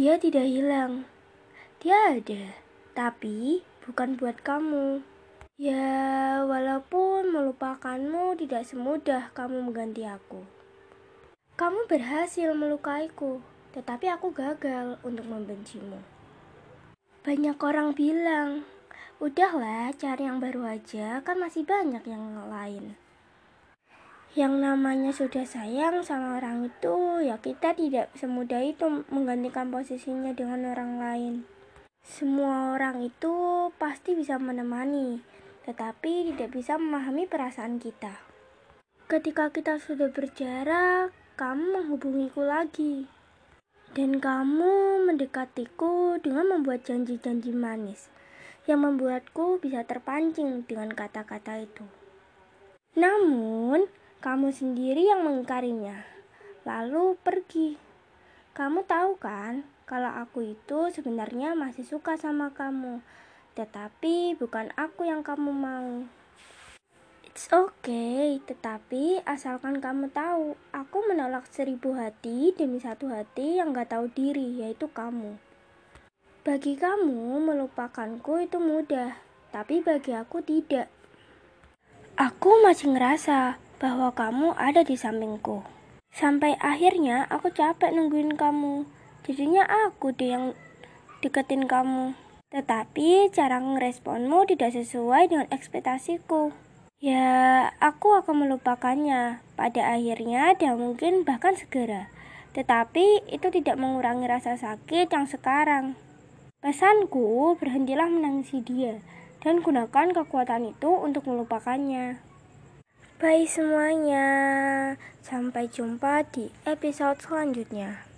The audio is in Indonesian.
Dia tidak hilang. Dia ada, tapi bukan buat kamu. Ya, walaupun melupakanmu tidak semudah kamu mengganti aku. Kamu berhasil melukaiku, tetapi aku gagal untuk membencimu. Banyak orang bilang, udahlah cari yang baru aja, kan masih banyak yang lain. Yang namanya sudah sayang sama orang itu, ya kita tidak semudah itu menggantikan posisinya dengan orang lain. Semua orang itu pasti bisa menemani, tetapi tidak bisa memahami perasaan kita. Ketika kita sudah berjarak, kamu menghubungiku lagi. Dan kamu mendekatiku dengan membuat janji-janji manis yang membuatku bisa terpancing dengan kata-kata itu. Namun, kamu sendiri yang mengingkarinya, lalu pergi. Kamu tahu kan, kalau aku itu sebenarnya masih suka sama kamu, tetapi bukan aku yang kamu mau. It's okay, tetapi asalkan kamu tahu, aku menolak seribu hati demi satu hati yang gak tahu diri, yaitu kamu. Bagi kamu, melupakanku itu mudah, tapi bagi aku tidak. Aku masih ngerasa bahwa kamu ada di sampingku. Sampai akhirnya aku capek nungguin kamu. Jadinya aku deh yang deketin kamu. Tetapi cara ngeresponmu tidak sesuai dengan ekspektasiku. Ya, aku akan melupakannya pada akhirnya dan mungkin bahkan segera. Tetapi itu tidak mengurangi rasa sakit yang sekarang. Pesanku, berhentilah menangisi dia dan gunakan kekuatan itu untuk melupakannya. Bye semuanya. Sampai jumpa di episode selanjutnya.